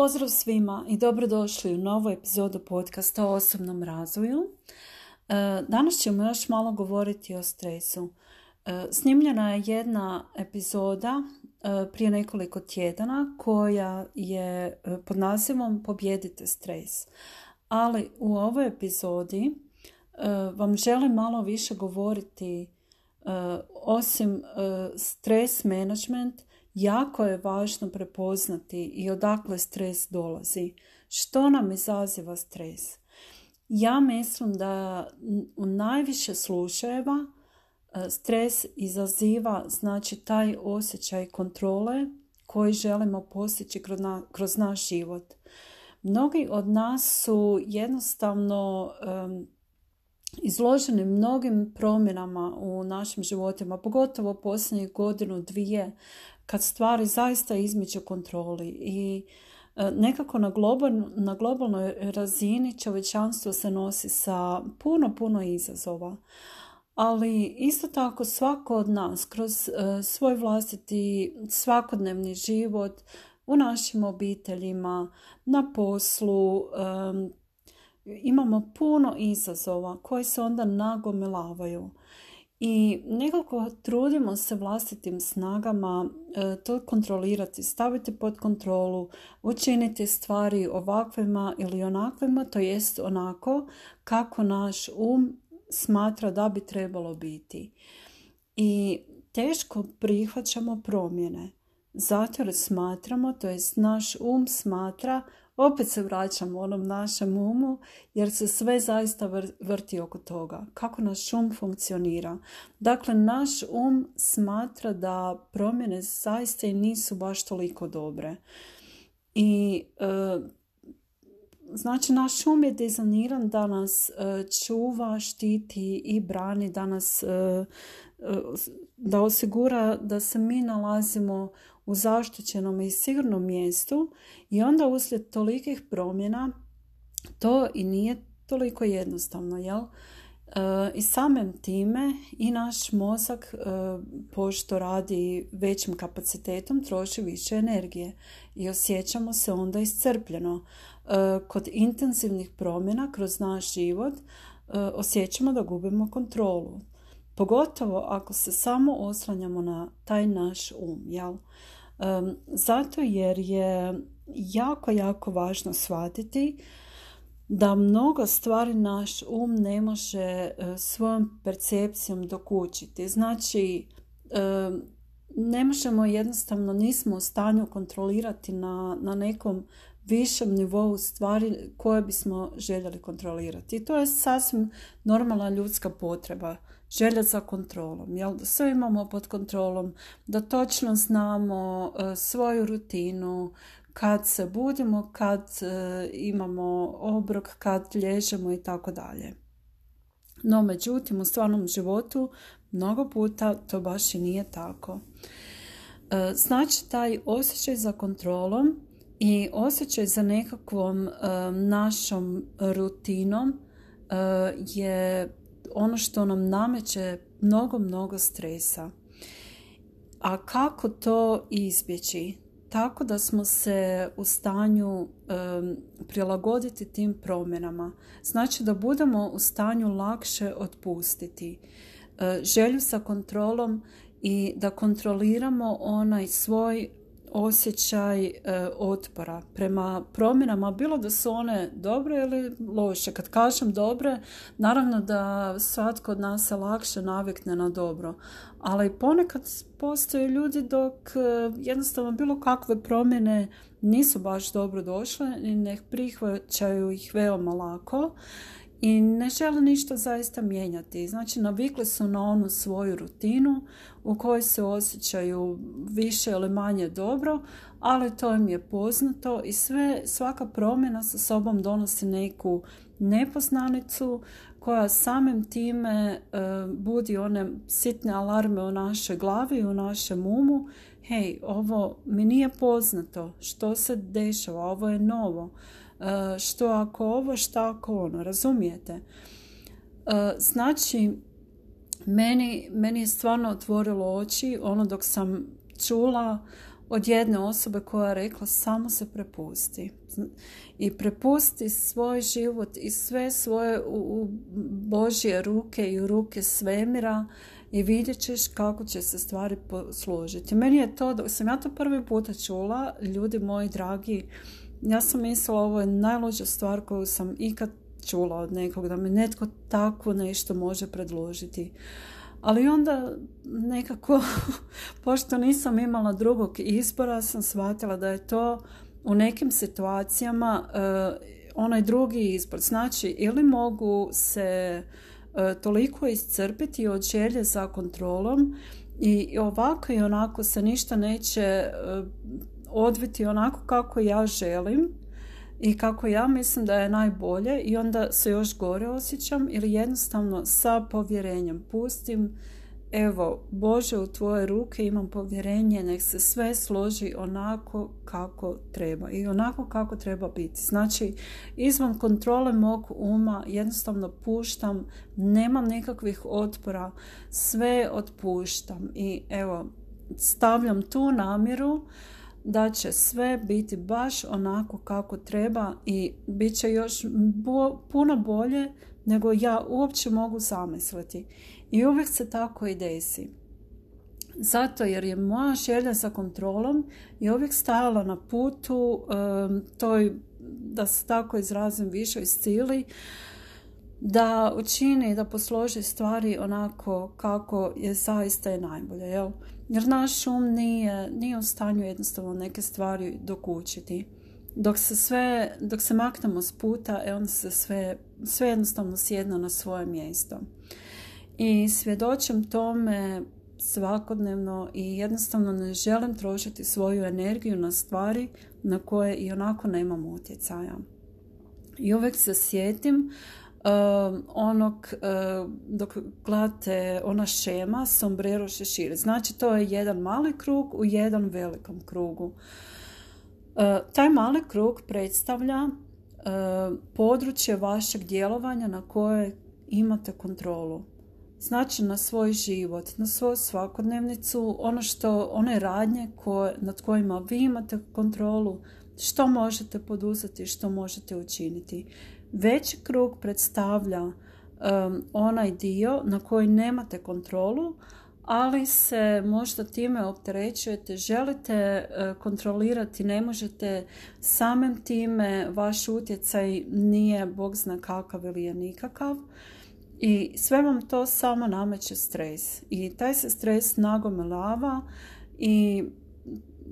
Pozdrav svima i dobrodošli u novu epizodu podcasta o osobnom razvoju. E, danas ćemo još malo govoriti o stresu. E, snimljena je jedna epizoda e, prije nekoliko tjedana koja je pod nazivom Pobjedite stres. Ali u ovoj epizodi vam želim malo više govoriti osim stres management Jako je važno prepoznati i odakle stres dolazi. Što nam izaziva stres? Ja mislim da u najviše slučajeva e, stres izaziva znači taj osjećaj kontrole koji želimo postići kroz, naš život. Mnogi od nas su jednostavno izloženi mnogim promjenama u našim životima, pogotovo posljednjih godinu, dvije, kad stvari zaista izmiču kontroli i e, nekako na, na globalnoj razini čovječanstvo se nosi sa puno, puno izazova. Ali isto tako svako od nas kroz e, svoj vlastiti svakodnevni život u našim obiteljima, na poslu, imamo puno izazova koji se onda nagomilavaju. I nekako trudimo se vlastitim snagama e, to kontrolirati, staviti pod kontrolu, učiniti stvari ovakvima ili onakvima, to jest onako kako naš um smatra da bi trebalo biti. I teško prihvaćamo promjene, zato jer smatramo, to jest naš um smatra opet se vraćamo onom našem umu jer se sve zaista vrti oko toga. Kako naš um funkcionira. Dakle, naš um smatra da promjene zaista i nisu baš toliko dobre. I e, znači naš um je dizajniran da nas e, čuva, štiti i brani, da nas e, da osigura da se mi nalazimo u zaštićenom i sigurnom mjestu i onda uslijed tolikih promjena to i nije toliko jednostavno, jel? E, I samim time i naš mozak, e, pošto radi većim kapacitetom, troši više energije i osjećamo se onda iscrpljeno. E, kod intenzivnih promjena kroz naš život osjećamo da gubimo kontrolu. Pogotovo ako se samo oslanjamo na taj naš um, jel? zato jer je jako, jako važno shvatiti da mnogo stvari naš um ne može e, svojom percepcijom dokučiti. Znači, ne možemo jednostavno, nismo u stanju kontrolirati na, na nekom višem nivou stvari koje bismo željeli kontrolirati. I to je sasvim normalna ljudska potreba želja za kontrolom, jel? da sve imamo pod kontrolom, da točno znamo e, svoju rutinu, kad se budimo, kad e, imamo obrok, kad lježemo i tako dalje. No, međutim, u stvarnom životu mnogo puta to baš i nije tako. E, znači, taj osjećaj za kontrolom i osjećaj za nekakvom našom rutinom je ono što nam nameće mnogo, mnogo stresa. A kako to izbjeći? Tako da smo se u stanju prilagoditi tim promjenama. Znači da budemo u stanju lakše otpustiti uh, želju sa kontrolom i da kontroliramo onaj svoj osjećaj e, otpora prema promjenama, bilo da su one dobre ili loše. Kad kažem dobre, naravno da svatko od nas se lakše navikne na dobro, ali ponekad postoje ljudi dok e, jednostavno bilo kakve promjene nisu baš dobro došle i ne prihvaćaju ih veoma lako i ne žele ništa zaista mijenjati. Znači, navikli su na onu svoju rutinu u kojoj se osjećaju više ili manje dobro, ali to im je poznato i sve, svaka promjena sa sobom donosi neku nepoznanicu koja samim time e, budi one sitne alarme u našoj glavi i u našem umu. Hej, ovo mi nije poznato, što se dešava, ovo je novo što ako ovo, šta ako ono, razumijete? E, znači, meni, meni je stvarno otvorilo oči ono dok sam čula od jedne osobe koja je rekla samo se prepusti. I prepusti svoj život i sve svoje u Božje ruke i u ruke svemira i vidjet ćeš kako će se stvari posložiti. Meni je to, dok sam ja to prvi puta čula, ljudi moji dragi, ja sam mislila ovo je najlođa stvar koju sam ikad čula od nekog, da mi netko tako nešto može predložiti. Ali onda nekako, pošto nisam imala drugog izbora, sam shvatila da je to u nekim situacijama uh, onaj drugi izbor. Znači, ili mogu se uh, toliko iscrpiti od želje za kontrolom i ovako i onako se ništa neće uh, odviti onako kako ja želim i kako ja mislim da je najbolje i onda se još gore osjećam ili jednostavno sa povjerenjem pustim evo Bože u tvoje ruke imam povjerenje nek se sve složi onako kako treba i onako kako treba biti. Znači izvan kontrole mog uma jednostavno puštam nemam nekakvih otpora sve otpuštam i evo stavljam tu namjeru da će sve biti baš onako kako treba i bit će još puno bolje nego ja uopće mogu zamisliti. I uvijek se tako i desi. Zato jer je moja želja za kontrolom i uvijek stajala na putu um, toj, da se tako izrazim, višoj stili, da učini, da posloži stvari onako kako je zaista je najbolje. Jel? Jer naš um nije, nije u stanju jednostavno neke stvari dokučiti. Dok se sve, dok se maknemo s puta, e onda se sve, sve jednostavno sjedna na svoje mjesto. I svjedočim tome svakodnevno i jednostavno ne želim trošiti svoju energiju na stvari na koje i onako nemam utjecaja. I uvijek se sjetim onog uh, dok gledate ona šema sombrero šešir. Znači to je jedan mali krug u jedan velikom krugu. Uh, taj mali krug predstavlja područje vašeg djelovanja na koje imate kontrolu. Znači na svoj život, na svoju svakodnevnicu, ono što, one radnje koje, nad kojima vi imate kontrolu, što možete poduzeti, što možete učiniti. Veći krug predstavlja um, onaj dio na koji nemate kontrolu, ali se možda time opterećujete, želite uh, kontrolirati, ne možete samim time, vaš utjecaj nije bog zna kakav ili je nikakav. I sve vam to samo nameće stres. I taj se stres nagomelava i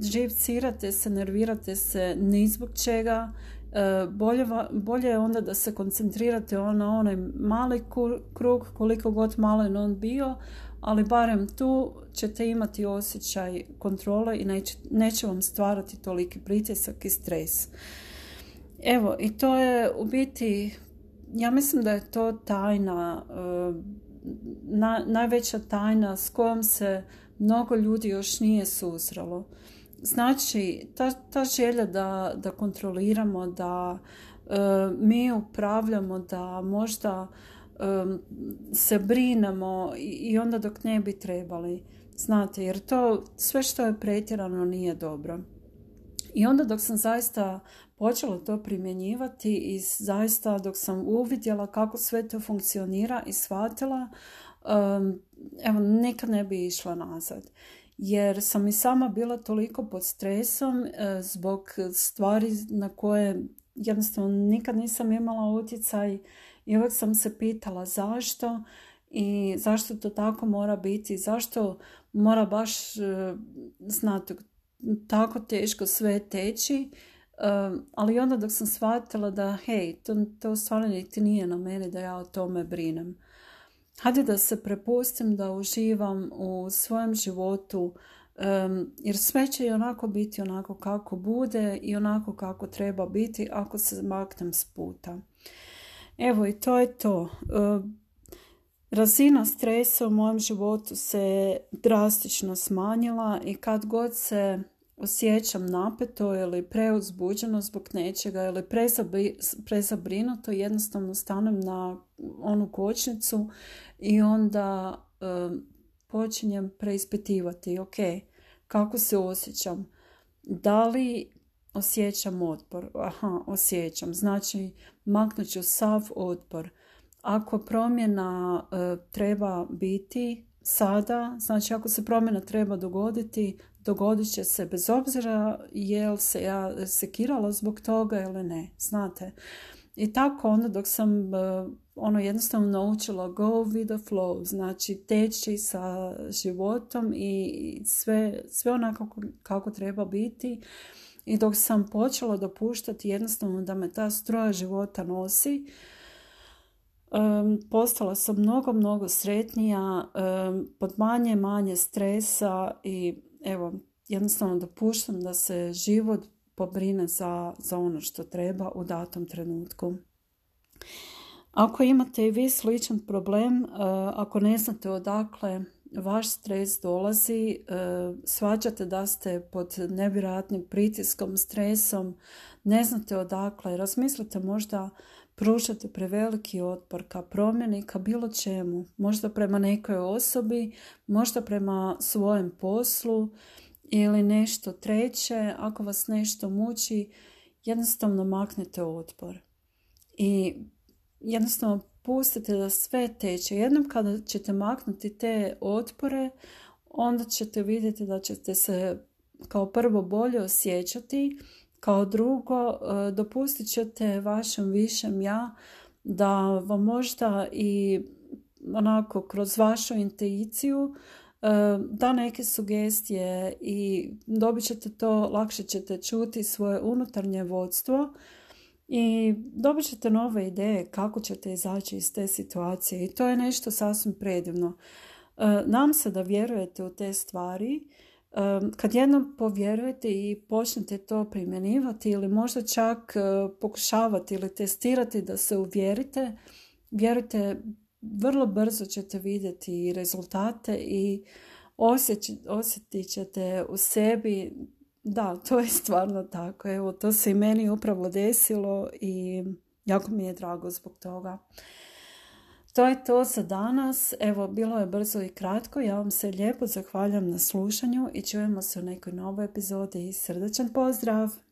živcirate se, nervirate se ni zbog čega E, bolje, bolje je onda da se koncentrirate na onaj mali krug, koliko god malo on bio, ali barem tu ćete imati osjećaj kontrole i neće, neće vam stvarati toliki pritisak i stres. Evo, i to je u biti, ja mislim da je to tajna, e, na, najveća tajna s kojom se mnogo ljudi još nije susrelo. Znači, ta, ta želja da, da kontroliramo, da e, mi upravljamo, da možda e, se brinemo i, onda dok ne bi trebali. Znate, jer to sve što je pretjerano nije dobro. I onda dok sam zaista počela to primjenjivati i zaista dok sam uvidjela kako sve to funkcionira i shvatila, um, evo, nikad ne bi išla nazad jer sam i sama bila toliko pod stresom e, zbog stvari na koje jednostavno nikad nisam imala utjecaj i uvijek sam se pitala zašto i zašto to tako mora biti, zašto mora baš e, znati tako teško sve teći, e, ali onda dok sam shvatila da hej, to, to stvarno niti nije na mene da ja o tome brinem. Hajde da se prepustim da uživam u svojem životu jer sve će i onako biti onako kako bude i onako kako treba biti ako se maknem s puta. Evo i to je to. razina stresa u mojem životu se drastično smanjila i kad god se osjećam napeto ili preuzbuđeno zbog nečega ili prezabrinuto, jednostavno stanem na onu kočnicu i onda počinjem preispitivati, ok, kako se osjećam, Da li osjećam otpor? Aha, osjećam. Znači, maknut ću sav otpor. Ako promjena e, treba biti sada, znači ako se promjena treba dogoditi, dogodit će se bez obzira jel se ja sekirala zbog toga ili ne, znate. I tako onda dok sam e, ono jednostavno naučila go with the flow, znači teći sa životom i sve, sve onako kako treba biti. I dok sam počela dopuštati jednostavno da me ta stroja života nosi, um, postala sam mnogo, mnogo sretnija, um, pod manje, manje stresa i evo, jednostavno dopuštam da se život pobrine za, za ono što treba u datom trenutku. Ako imate i vi sličan problem, uh, ako ne znate odakle vaš stres dolazi, uh, svađate da ste pod nevjerojatnim pritiskom, stresom, ne znate odakle, razmislite možda pružate preveliki otpor ka promjeni, ka bilo čemu, možda prema nekoj osobi, možda prema svojem poslu ili nešto treće, ako vas nešto muči, jednostavno maknete otpor. I jednostavno pustite da sve teče. Jednom kada ćete maknuti te otpore, onda ćete vidjeti da ćete se kao prvo bolje osjećati, kao drugo e, dopustit ćete vašem višem ja da vam možda i onako kroz vašu intuiciju e, da neke sugestije i dobit ćete to, lakše ćete čuti svoje unutarnje vodstvo i dobit ćete nove ideje kako ćete izaći iz te situacije i to je nešto sasvim predivno. E, nam se da vjerujete u te stvari, kad jednom povjerujete i počnete to primjenjivati ili možda čak e, pokušavati ili testirati da se uvjerite, vjerujte, vrlo brzo ćete vidjeti rezultate i osjetit ćete u sebi da, to je stvarno tako. Evo, to se i meni upravo desilo i jako mi je drago zbog toga. To je to za danas. Evo, bilo je brzo i kratko. Ja vam se lijepo zahvaljam na slušanju i čujemo se u nekoj novoj epizodi. Srdačan pozdrav!